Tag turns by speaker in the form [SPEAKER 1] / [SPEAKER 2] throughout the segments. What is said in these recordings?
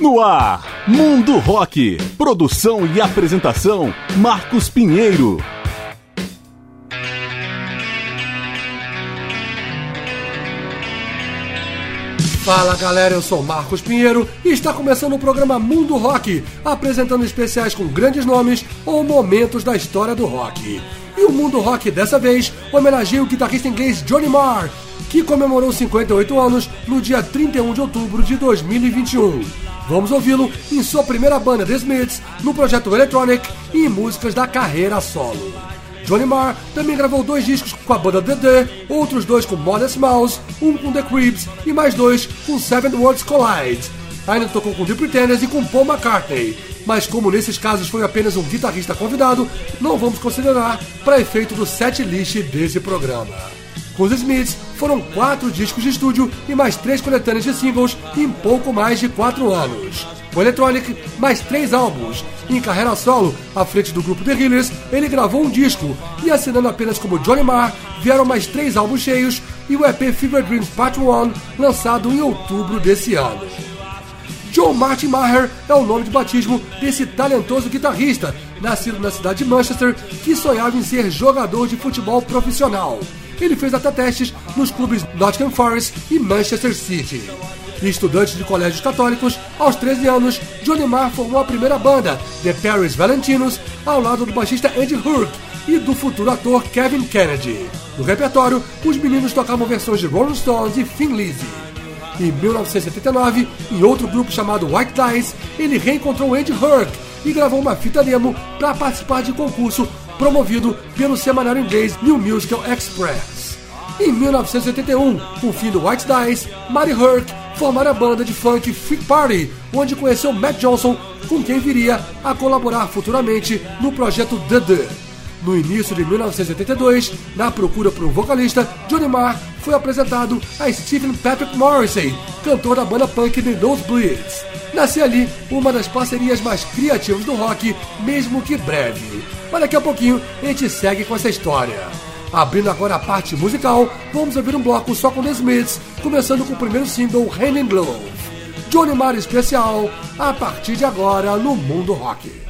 [SPEAKER 1] No ar, Mundo Rock. Produção e apresentação, Marcos Pinheiro.
[SPEAKER 2] Fala galera, eu sou Marcos Pinheiro e está começando o programa Mundo Rock, apresentando especiais com grandes nomes ou momentos da história do rock. E o Mundo Rock dessa vez homenageia o guitarrista inglês Johnny Marr, que comemorou 58 anos no dia 31 de outubro de 2021. Vamos ouvi-lo em sua primeira banda, The Smiths, no projeto Electronic e em músicas da carreira solo. Johnny Marr também gravou dois discos com a banda The, outros dois com Modest Mouse, um com The Creeps e mais dois com Seven Worlds Collide. Ainda tocou com The Pretenders e com Paul McCartney, mas como nesses casos foi apenas um guitarrista convidado, não vamos considerar para efeito do set list desse programa. Os Smiths, foram quatro discos de estúdio e mais três coletâneas de singles em pouco mais de quatro anos. Com Electronic, mais três álbuns. Em carreira solo, à frente do grupo The Healers, ele gravou um disco e assinando apenas como Johnny Marr, vieram mais três álbuns cheios e o EP Fever Dreams Part 1, lançado em outubro desse ano. John Martin Maher é o nome de batismo desse talentoso guitarrista, nascido na cidade de Manchester, que sonhava em ser jogador de futebol profissional. Ele fez até testes nos clubes Nottingham Forest e Manchester City. Estudante de colégios católicos, aos 13 anos, Johnny Marr formou a primeira banda, The Paris Valentinos, ao lado do baixista Andy Hurk e do futuro ator Kevin Kennedy. No repertório, os meninos tocavam versões de Rolling Stones e Thin Lizzy. Em 1979, em outro grupo chamado White Dice, ele reencontrou Andy Hurk e gravou uma fita demo para participar de concurso promovido pelo semanário inglês New Musical Express. Em 1981, com o fim do White Dice, Mary Hurk formaram a banda de funk Freak Party, onde conheceu Matt Johnson, com quem viria a colaborar futuramente no projeto The. No início de 1982, na procura por um vocalista, Johnny Marr foi apresentado a Stephen Patrick Morrissey, cantor da banda punk The Nosebleeds. Nasce ali uma das parcerias mais criativas do rock, mesmo que breve. Mas daqui a pouquinho a gente segue com essa história. Abrindo agora a parte musical, vamos ouvir um bloco só com The Smiths, começando com o primeiro single Hand in Glove. Johnny Marr especial, a partir de agora no Mundo Rock.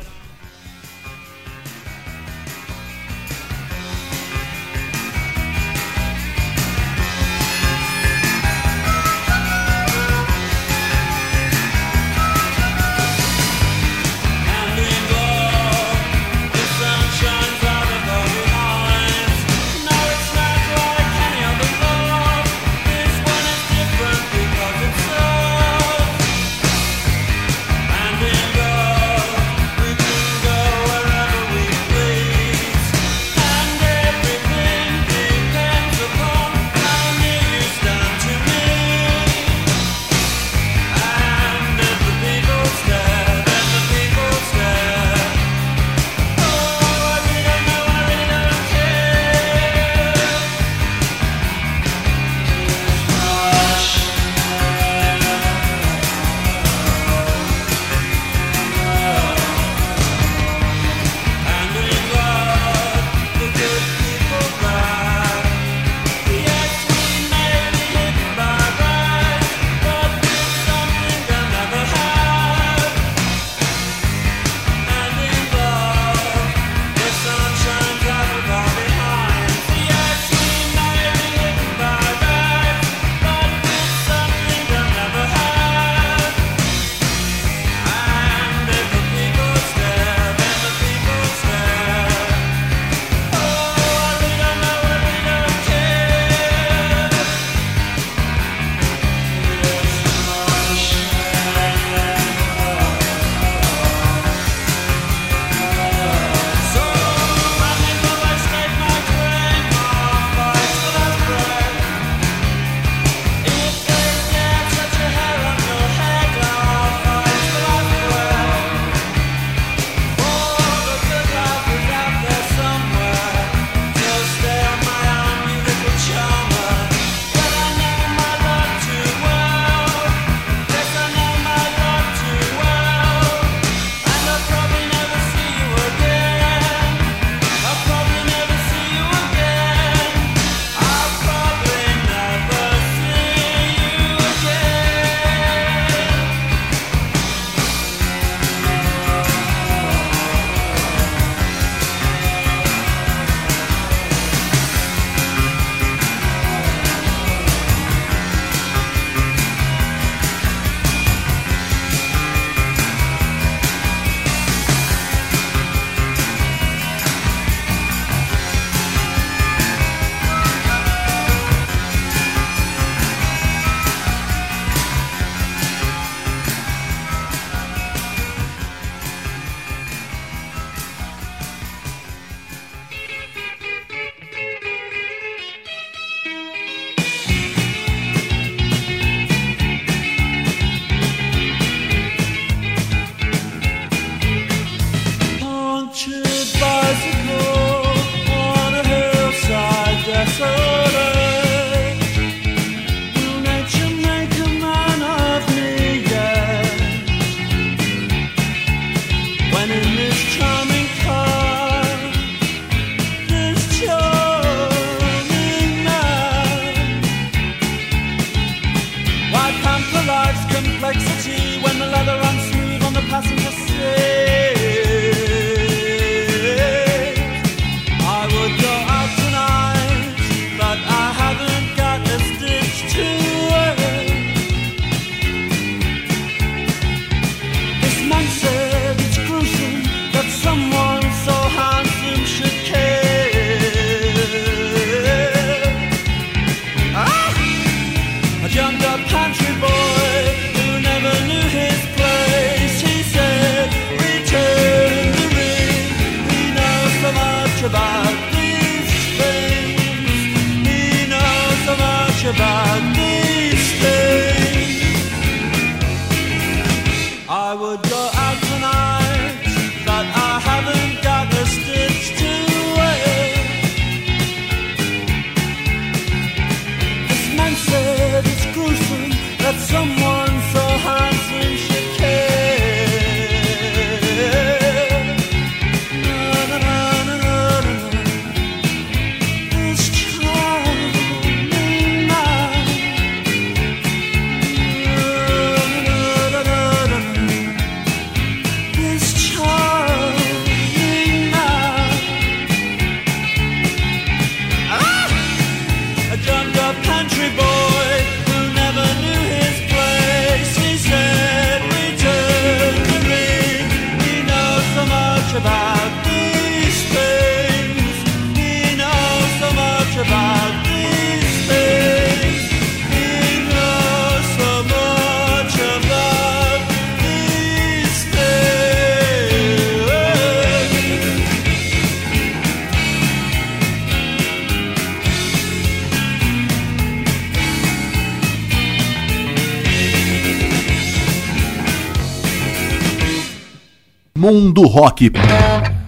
[SPEAKER 3] Rock.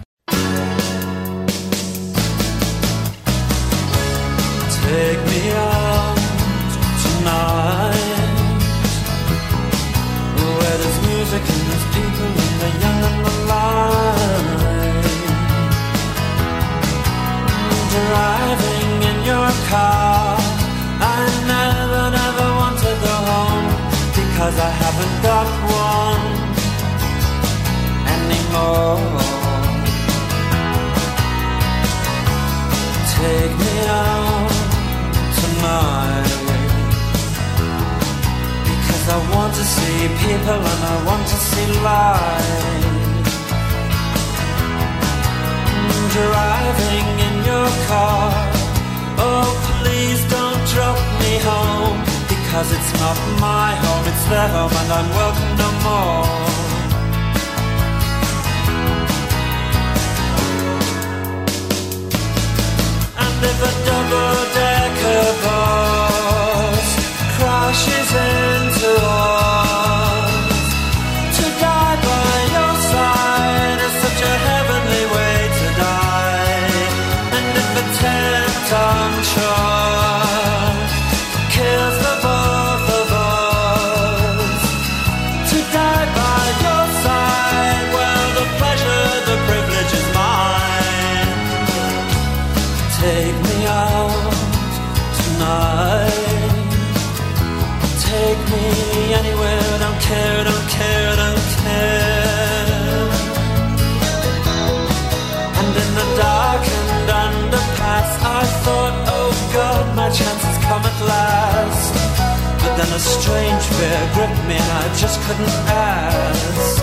[SPEAKER 4] Fear gripped me and I just couldn't ask.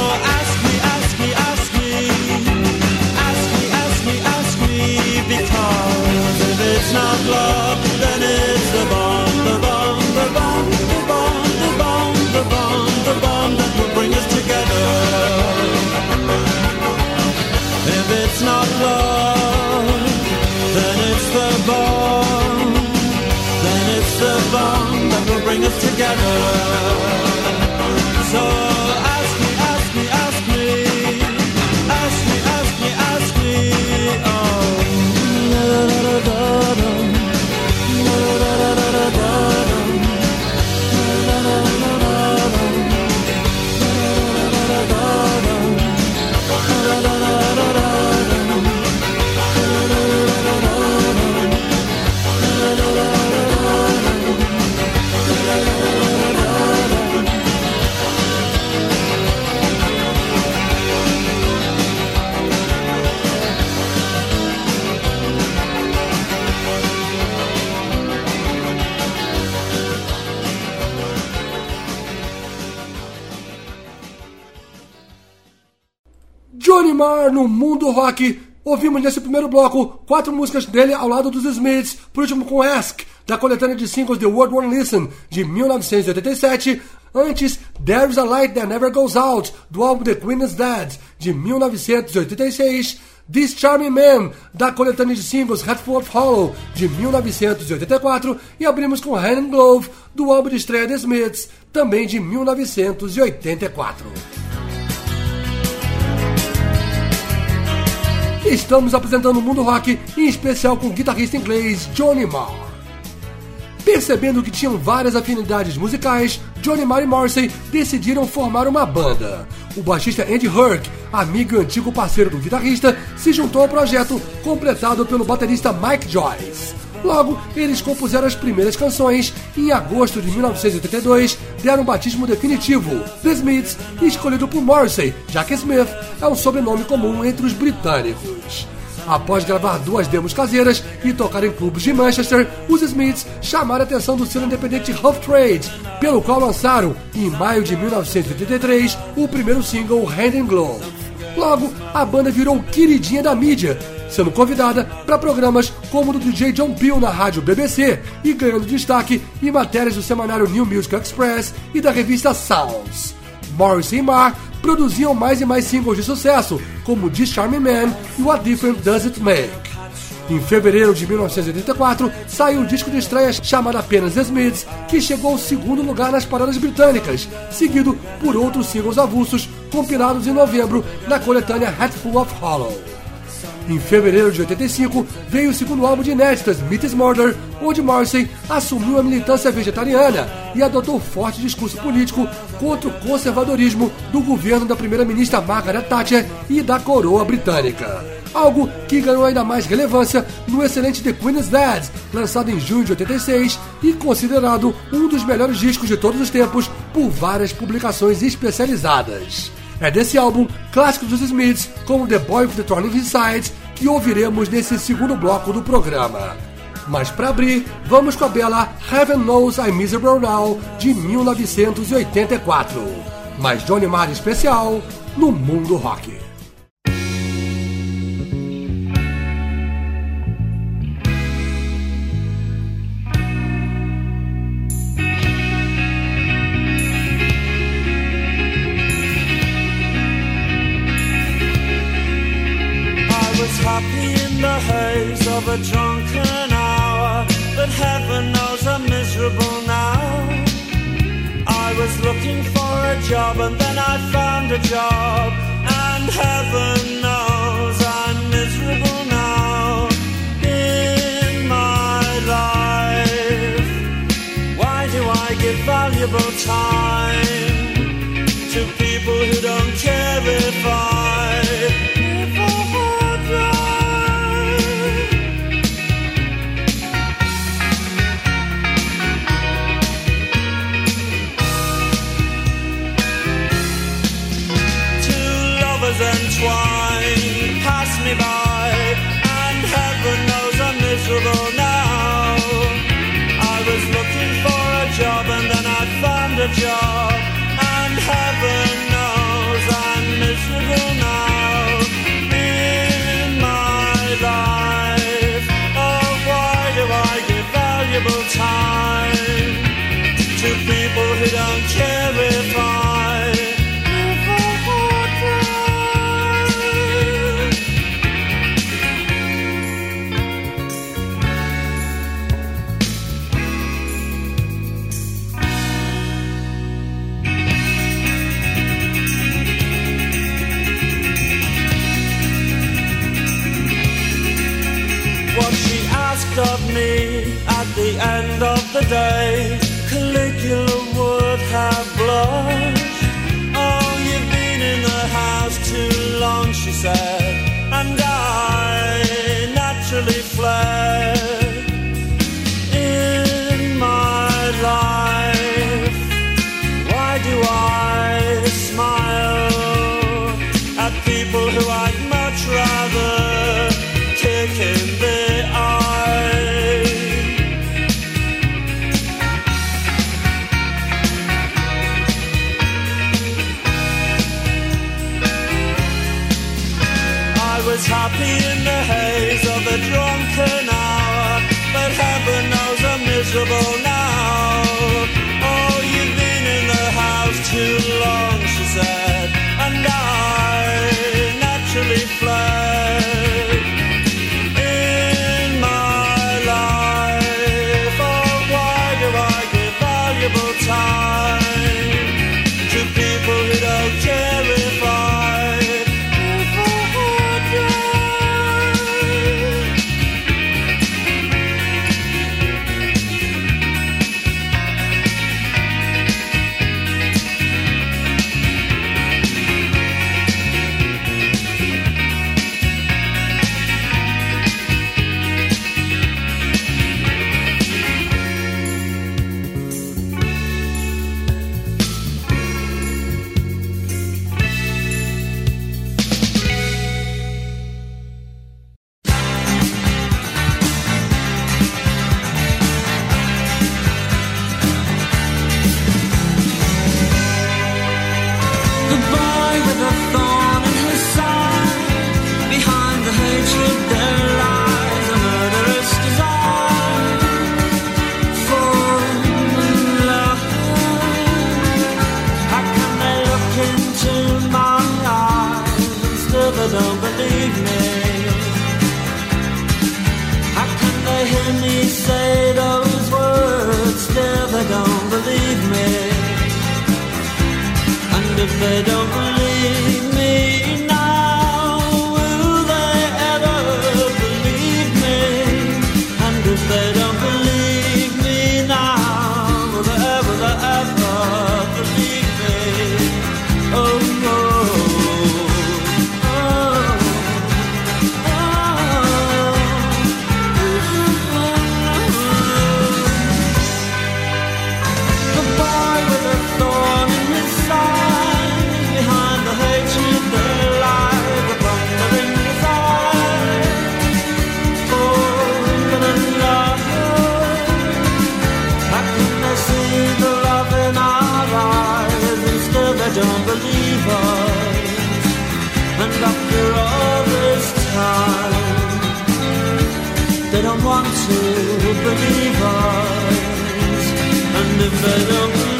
[SPEAKER 3] not love,
[SPEAKER 2] Mundo rock. Ouvimos nesse primeiro bloco quatro músicas dele ao lado dos Smiths, por último com Ask, da coletânea de singles The World One Listen, de 1987. Antes, There's a Light That Never Goes Out, do álbum The Queen is Dead, de 1986. This Charming Man, da coletânea de singles Hatful of Hollow, de 1984. E abrimos com Hand Glove, do álbum de estreia The Smiths, também de 1984. Estamos apresentando o mundo rock, em especial com o guitarrista inglês Johnny Marr. Percebendo que tinham várias afinidades musicais, Johnny Marr e Morrissey decidiram formar uma banda. O baixista Andy Herc, amigo e antigo parceiro do guitarrista, se juntou ao projeto, completado pelo baterista Mike Joyce. Logo, eles compuseram as primeiras canções e em agosto de 1982 deram um batismo definitivo, The Smiths, escolhido por Morrissey, já que Smith é um sobrenome comum entre os britânicos. Após gravar duas demos caseiras e tocar em clubes de Manchester, os Smiths chamaram a atenção do selo independente Rough Trade, pelo qual lançaram, em maio de 1983, o primeiro single Hand in Glove. Logo, a banda virou queridinha da mídia, sendo convidada para programas como o do DJ John Peel na rádio BBC e ganhando destaque em matérias do semanário New Music Express e da revista Sounds. Morrissey e Marr produziam mais e mais singles de sucesso, como This Charming Man e What Difference Does It Make. Em fevereiro de 1984, saiu o disco de estreia chamado apenas The Smiths, que chegou ao segundo lugar nas paradas britânicas, seguido por outros singles avulsos compilados em novembro na coletânea Hatful of Hollow. Em fevereiro de 85, veio o segundo álbum de inéditas, Meet Murder, onde Morrissey assumiu a militância vegetariana e adotou forte discurso político contra o conservadorismo do governo da primeira-ministra Margaret Thatcher e da coroa britânica. Algo que ganhou ainda mais relevância no excelente The Queen is Dead, lançado em junho de 86 e considerado um dos melhores discos de todos os tempos por várias publicações especializadas. É desse álbum, clássico dos Smiths, como The Boy with the Thorn in His Side, que ouviremos nesse segundo bloco do programa. Mas para abrir, vamos com a bela Heaven Knows I'm Miserable Now, de 1984. Mais Johnny Marr especial no Mundo Rock.
[SPEAKER 3] A drunken hour, but heaven knows I'm miserable now. I was looking for a job and then I found a job, and heaven lovers entwined pass me by, and heaven knows I'm miserable now. I was looking for a job and then I found a job, day, Caligula would have blushed. Oh, you've been in the house too long, she said, time.
[SPEAKER 5] They don't want
[SPEAKER 3] to believe us, and if they don't.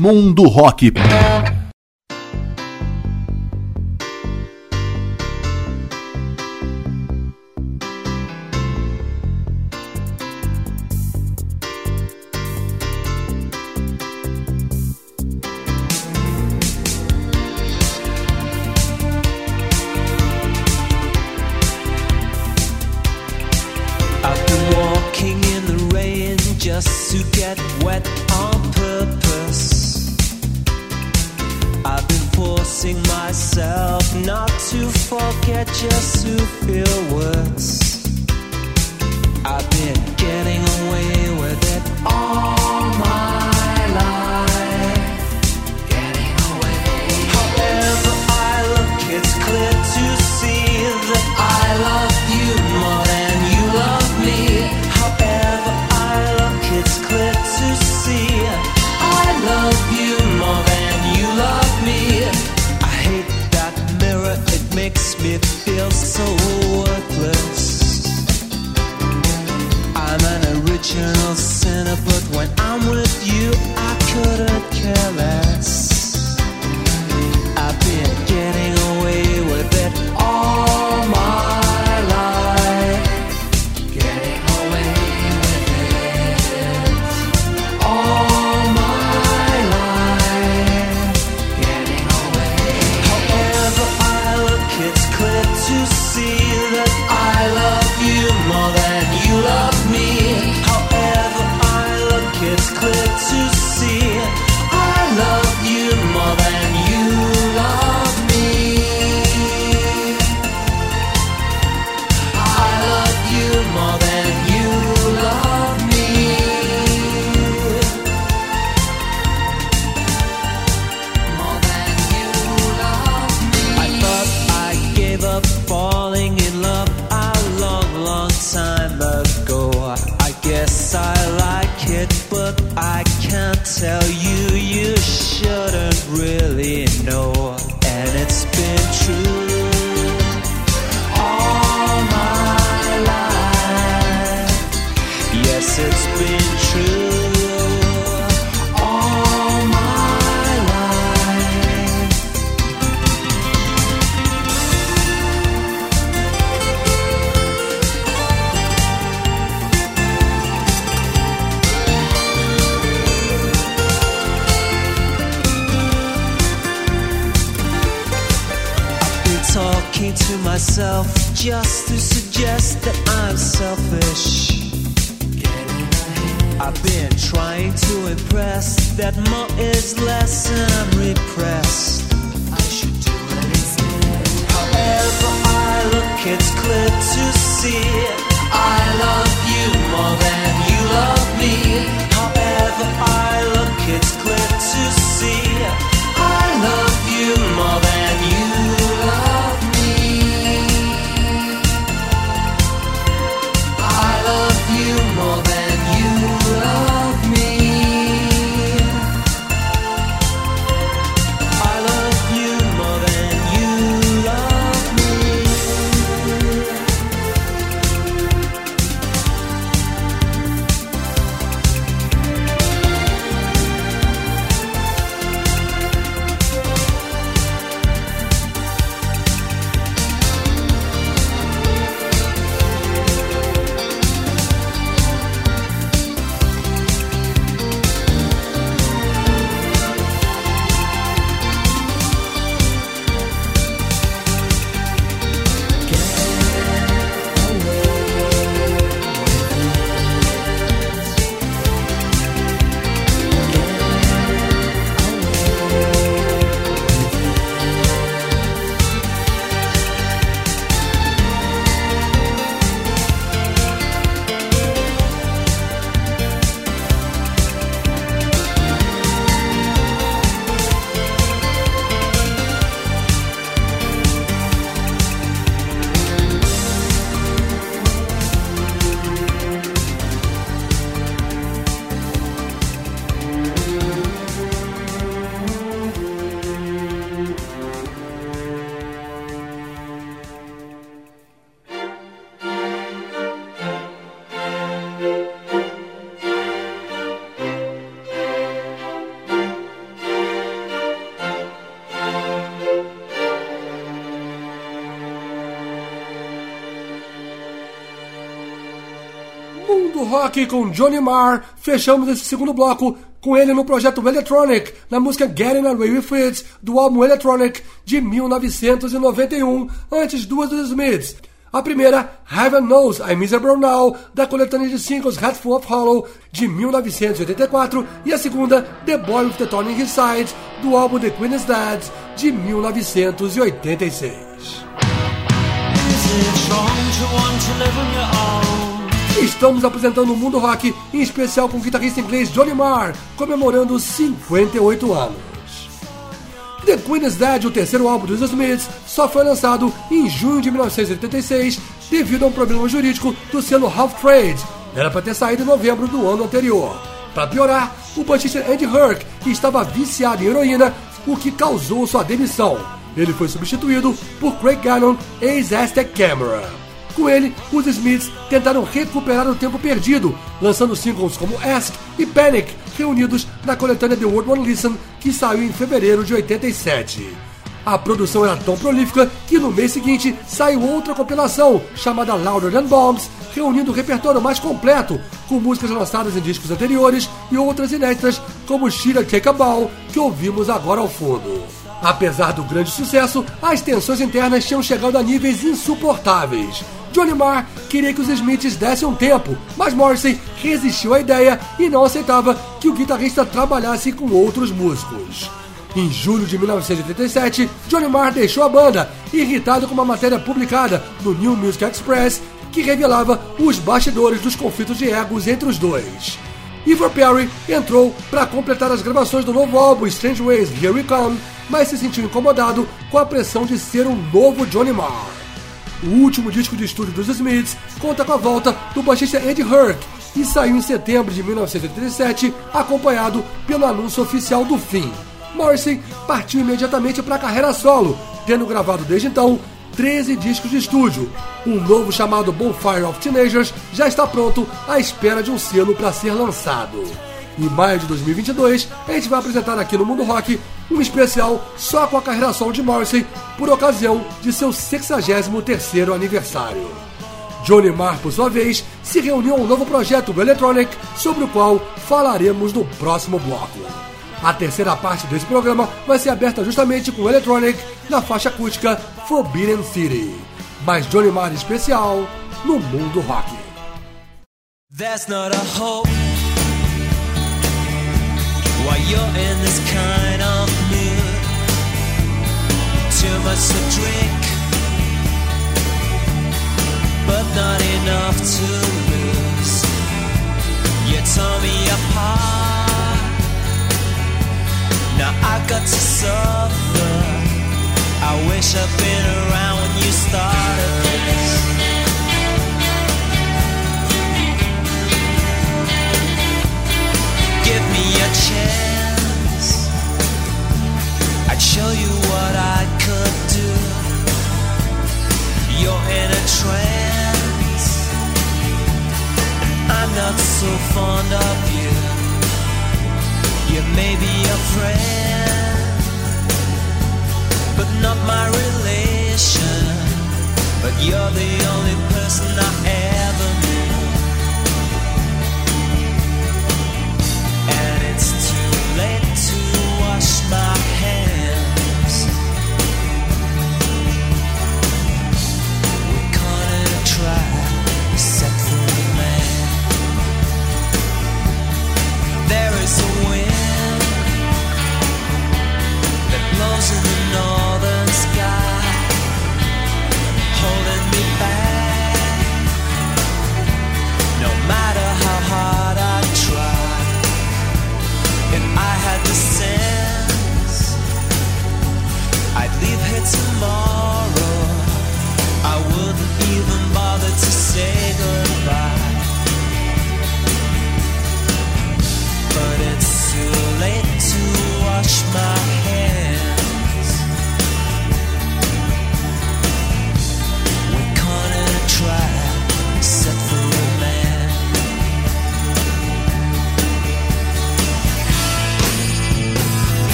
[SPEAKER 1] Mundo Rock.
[SPEAKER 2] Rock com Johnny Marr. Fechamos esse segundo bloco com ele no projeto Electronic, na música Getting Away With It, do álbum Electronic de 1991, antes duas dos Smiths. A primeira, Heaven Knows I'm Miserable Now, da coletânea de singles Hatful of Hollow, de 1984, e a segunda, The Boy with the in His Side, do álbum The Queen is Dead, de 1986. Estamos apresentando o Mundo Rock, em especial com o guitarrista inglês Johnny Marr, comemorando 58 anos. The Queen is Dead, o terceiro álbum dos Smiths, só foi lançado em junho de 1986 devido a um problema jurídico do selo Half Trade. Era para ter saído em novembro do ano anterior. Para piorar, o baixista Andy Herc estava viciado em heroína, o que causou sua demissão. Ele foi substituído por Craig Gannon, ex-Aztec Camera. Com ele, os Smiths tentaram recuperar o tempo perdido, lançando singles como Ask e Panic, reunidos na coletânea The World One Listen, que saiu em fevereiro de 87. A produção era tão prolífica que no mês seguinte saiu outra compilação, chamada Louder Than Bombs, reunindo o repertório mais completo, com músicas lançadas em discos anteriores e outras inéditas, como Shira Take a Ball, que ouvimos agora ao fundo. Apesar do grande sucesso, as tensões internas tinham chegado a níveis insuportáveis. Johnny Marr queria que os Smiths dessem um tempo, mas Morrissey resistiu à ideia e não aceitava que o guitarrista trabalhasse com outros músicos. Em julho de 1987, Johnny Marr deixou a banda, irritado com uma matéria publicada no New Music Express que revelava os bastidores dos conflitos de egos entre os dois. Ivor Perry entrou para completar as gravações do novo álbum Strange Ways Here We Come, mas se sentiu incomodado com a pressão de ser um novo Johnny Marr. O último disco de estúdio dos Smiths conta com a volta do baixista Andy Herc e saiu em setembro de 1987, acompanhado pelo anúncio oficial do fim. Morrissey partiu imediatamente para a carreira solo, tendo gravado desde então 13 discos de estúdio. Um novo chamado Bonfire of Teenagers já está pronto à espera de um selo para ser lançado. Em maio de 2022, a gente vai apresentar aqui no Mundo Rock um especial só com a carreira solo de Morrissey por ocasião de seu 63º aniversário. Johnny Marr, por sua vez, se reuniu a um novo projeto, o Electronic, sobre o qual falaremos no próximo bloco. A terceira parte desse programa vai ser aberta justamente com o Electronic na faixa acústica Forbidden City. Mas Johnny Marr especial no Mundo Rock.
[SPEAKER 5] There's not a hope while you're in this kind of. Too much to drink, but not enough to lose. You tore me apart. Now I got to suffer. I wish I'd been around when you started this. give me a chance. I'd show you what I could do. You're in a trance. I'm not so fond of you. You may be a friend, but not my relation. But you're the only person I ever knew. And it's too late to wash my hands.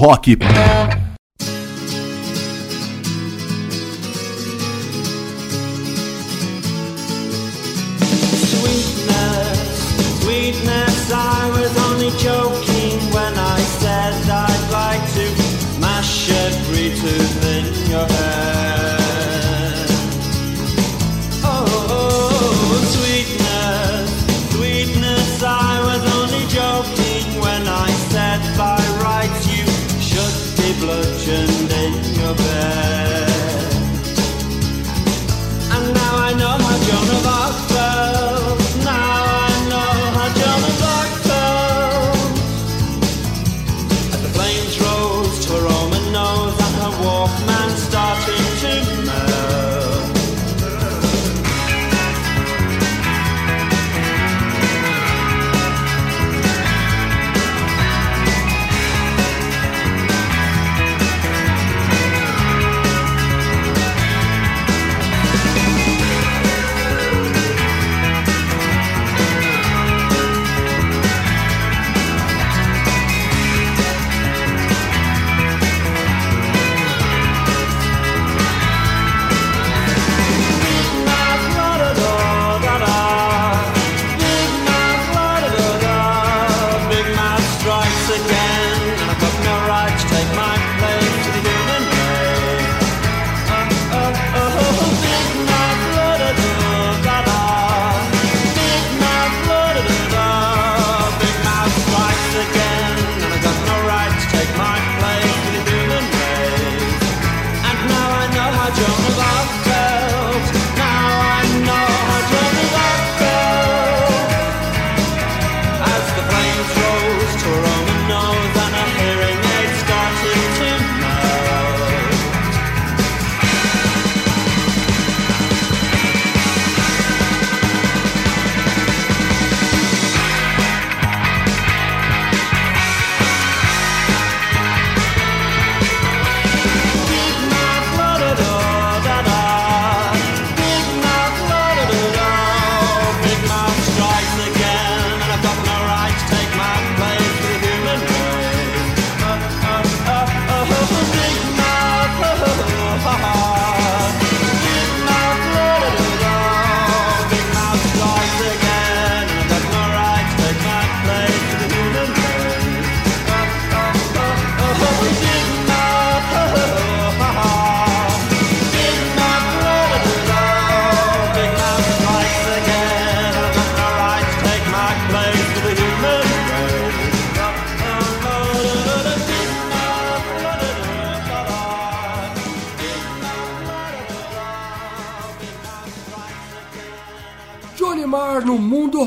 [SPEAKER 3] Rock.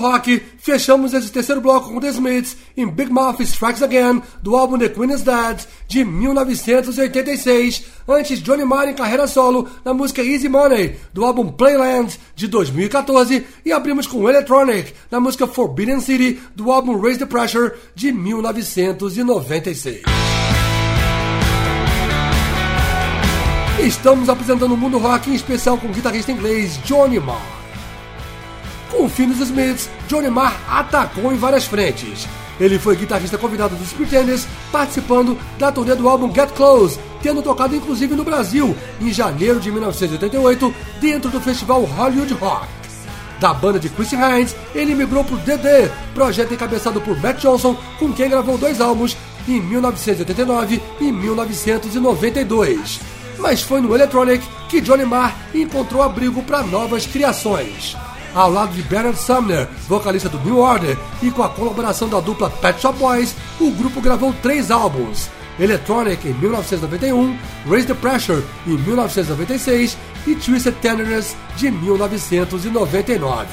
[SPEAKER 2] Rock. Fechamos esse terceiro bloco com The Smiths em Big Mouth Strikes Again, do álbum The Queen is Dead, de 1986. Antes, Johnny Marr em carreira solo, na música Easy Money, do álbum Playland, de 2014. E abrimos com Electronic, na música Forbidden City, do álbum Raise the Pressure, de 1996. Estamos apresentando o mundo rock em especial com o guitarrista inglês Johnny Marr. Com o fim dos Smiths, Johnny Marr atacou em várias frentes. Ele foi guitarrista convidado dos Pretenders, participando da turnê do álbum Get Close, tendo tocado inclusive no Brasil, em janeiro de 1988, dentro do festival Hollywood Rock. Da banda de Chrissy Hines, ele migrou para o DD, projeto encabeçado por Matt Johnson, com quem gravou dois álbuns em 1989 e 1992. Mas foi no Electronic que Johnny Marr encontrou abrigo para novas criações. Ao lado de Bernard Sumner, vocalista do New Order, e com a colaboração da dupla Pet Shop Boys, o grupo gravou três álbuns: Electronic em 1991, Raise the Pressure em 1996 e Twisted Tenderness de 1999.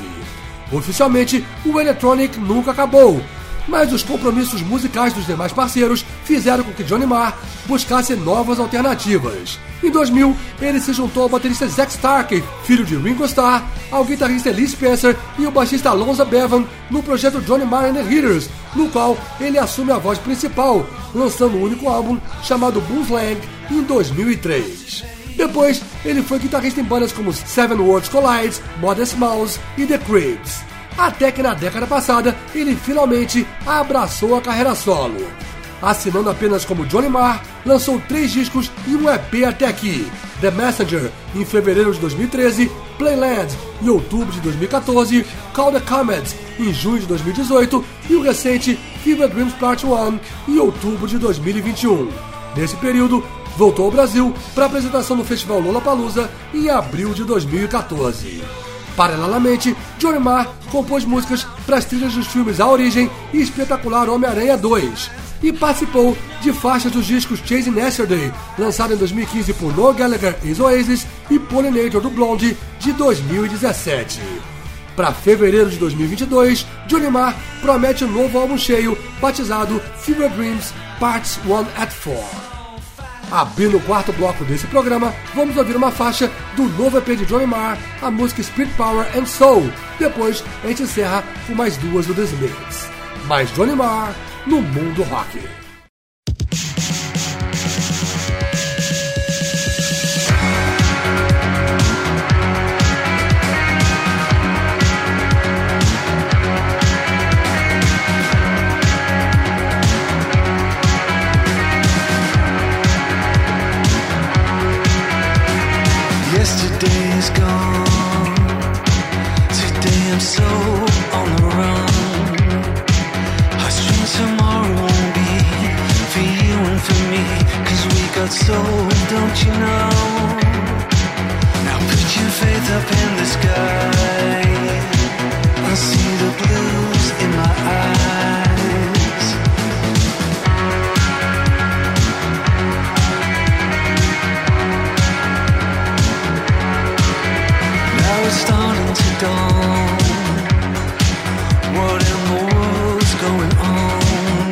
[SPEAKER 2] Oficialmente, o Electronic nunca acabou, mas os compromissos musicais dos demais parceiros fizeram com que Johnny Marr buscasse novas alternativas. Em 2000, ele se juntou ao baterista Zack Stark, filho de Ringo Starr, ao guitarrista Lee Spencer e ao baixista Alonzo Bevan no projeto Johnny Marr and the Hitters, no qual ele assume a voz principal, lançando um único álbum chamado Boomslang em 2003. Depois, ele foi guitarrista em bandas como Seven Worlds Collide, Modest Mouse e The Cribs. Até que na década passada, ele finalmente abraçou a carreira solo. Assinando apenas como Johnny Marr, lançou três discos e um EP até aqui: The Messenger, em fevereiro de 2013, Playland, em outubro de 2014, Call the Comets, em junho de 2018 e o recente Fever Dreams Part 1, em outubro de 2021. Nesse período, voltou ao Brasil para apresentação no Festival Lollapalooza em abril de 2014. Paralelamente, Johnny Marr compôs músicas para as trilhas dos filmes A Origem e Espetacular Homem-Aranha 2 e participou de faixas dos discos Chasing Yesterday, lançado em 2015 por Noel Gallagher e Oasis e Pollinator do Blonde de 2017. Para fevereiro de 2022, Johnny Marr promete um novo álbum cheio, batizado Fever Dreams Parts 1 at 4. Abrindo o quarto bloco desse programa, vamos ouvir uma faixa do novo EP de Johnny Marr, a música Spirit Power and Soul. Depois, a gente encerra com mais duas do The. Mais Johnny Marr no mundo rock.
[SPEAKER 1] Got soul, don't you know? Now put your faith up in the sky. I see the blues in my eyes. Now it's starting to dawn. What in the world's going on?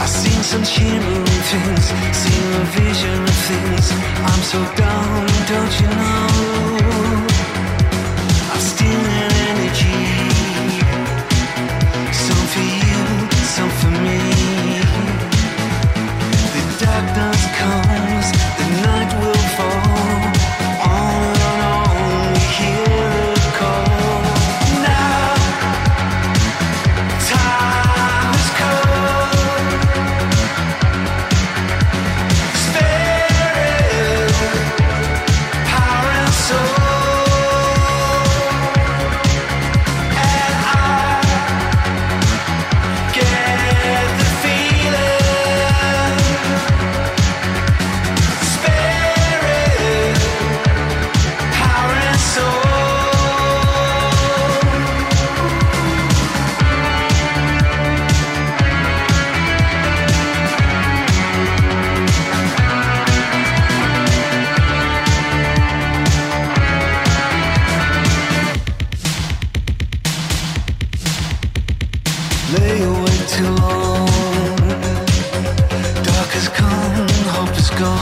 [SPEAKER 1] I've seen some shimmering things, seen a vision of things. I'm so down, don't you know?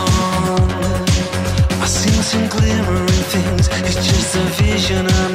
[SPEAKER 1] on. I seen some glimmering things. It's just a vision I'm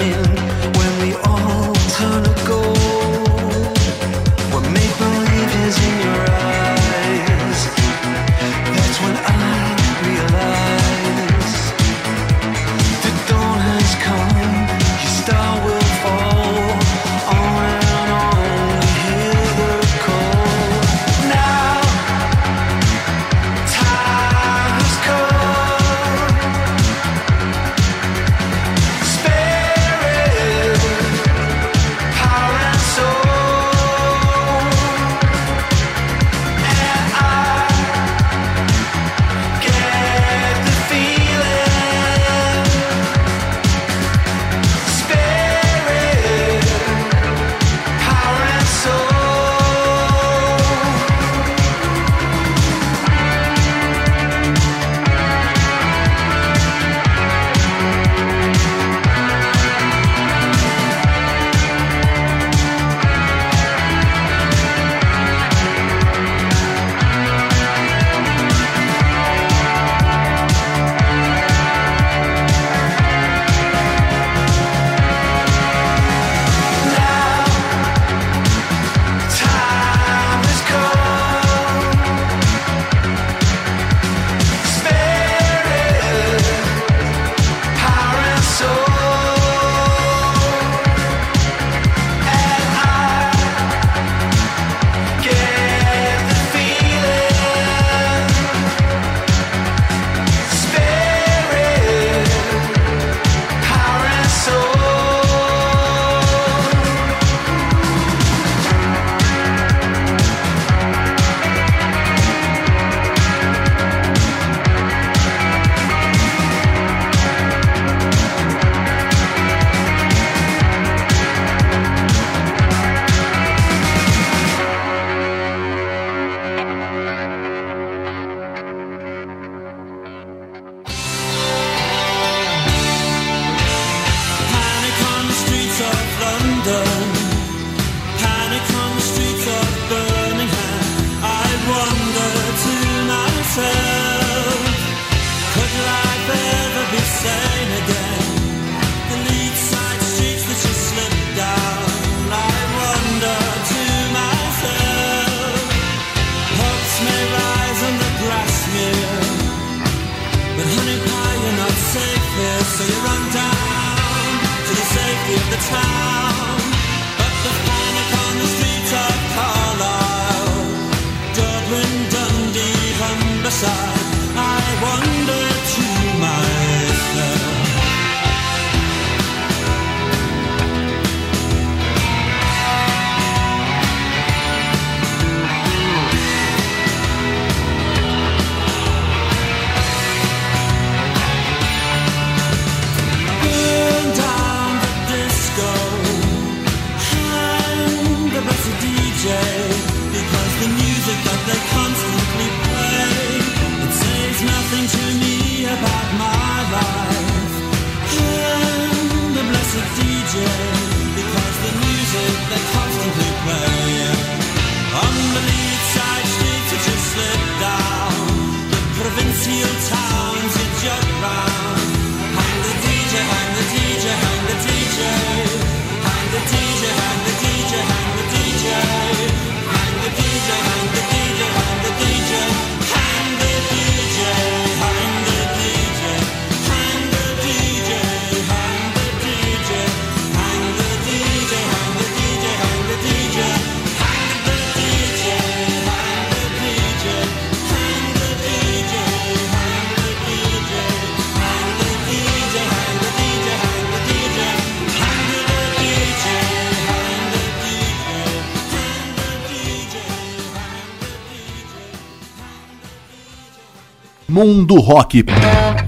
[SPEAKER 3] You're right.
[SPEAKER 5] Mundo Rock.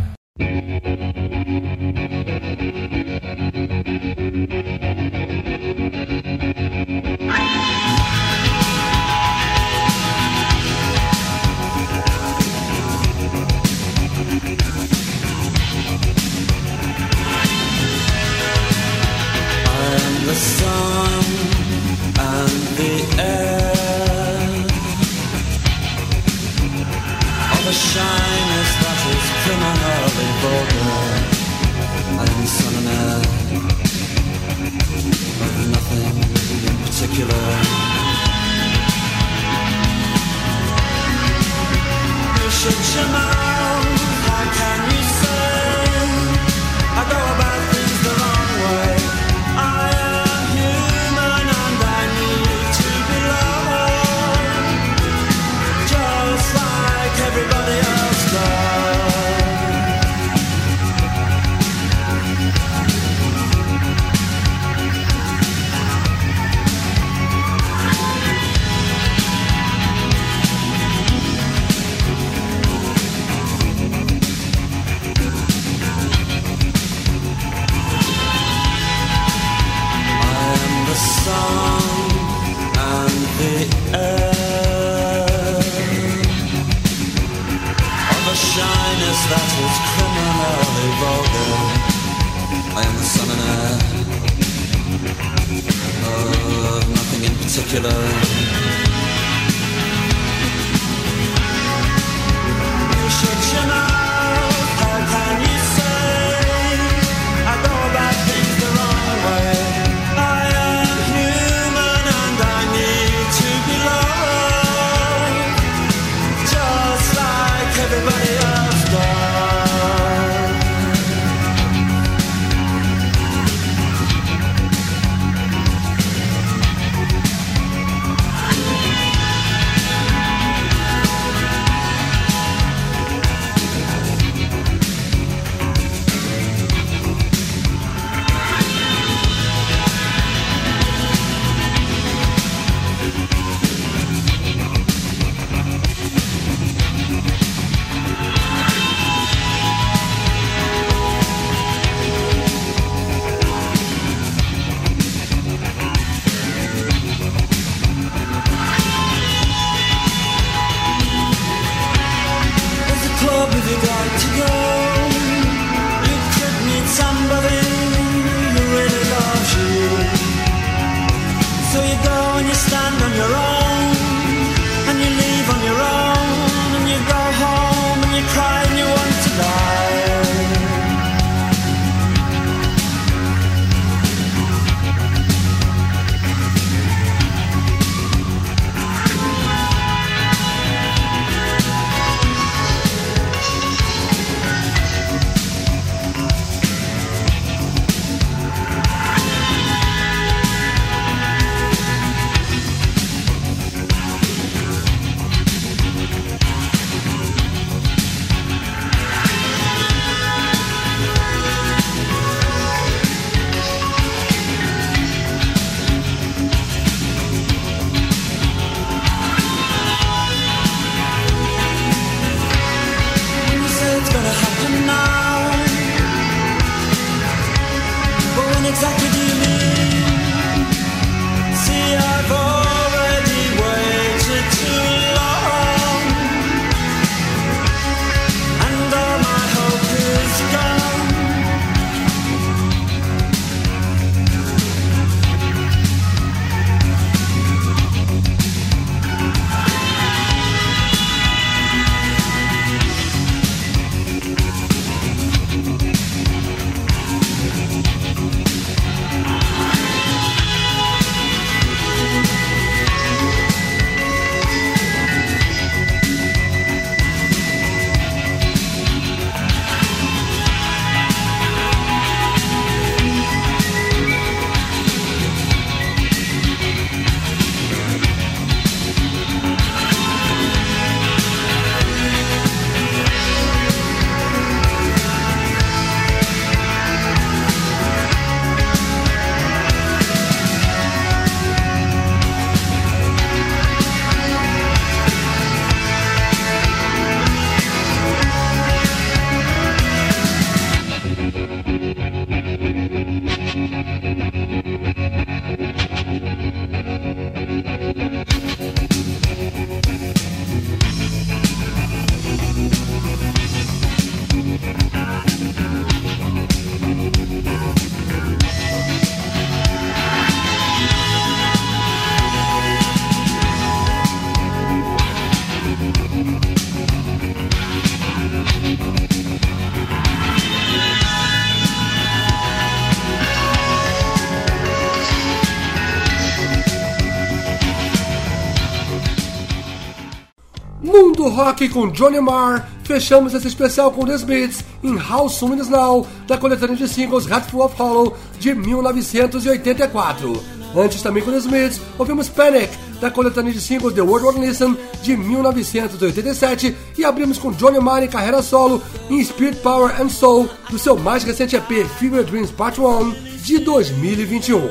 [SPEAKER 2] Rock com Johnny Marr, fechamos esse especial com The Smiths em How Soon Is Now, da coletânea de singles Hatful of Hollow de 1984. Antes também com The Smiths, ouvimos Panic, da coletânea de singles The World Won't Listen de 1987 e abrimos com Johnny Marr em carreira solo em Spirit Power and Soul, do seu mais recente EP Fever Dreams Part 1 de 2021.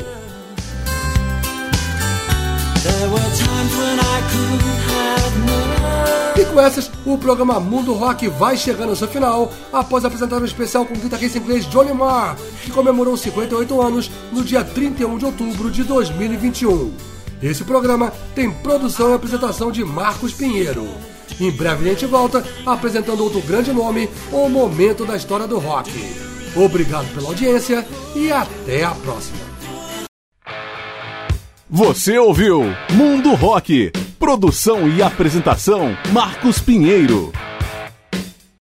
[SPEAKER 2] E com essas, o programa Mundo Rock vai chegando ao seu final, após apresentar um especial com o guitarrista inglês Johnny Marr, que comemorou 58 anos no dia 31 de outubro de 2021. Esse programa tem produção e apresentação de Marcos Pinheiro. Em breve a gente volta apresentando outro grande nome ou momento da história do rock. Obrigado pela audiência e até a próxima.
[SPEAKER 1] Você ouviu Mundo Rock. Produção e apresentação Marcos Pinheiro.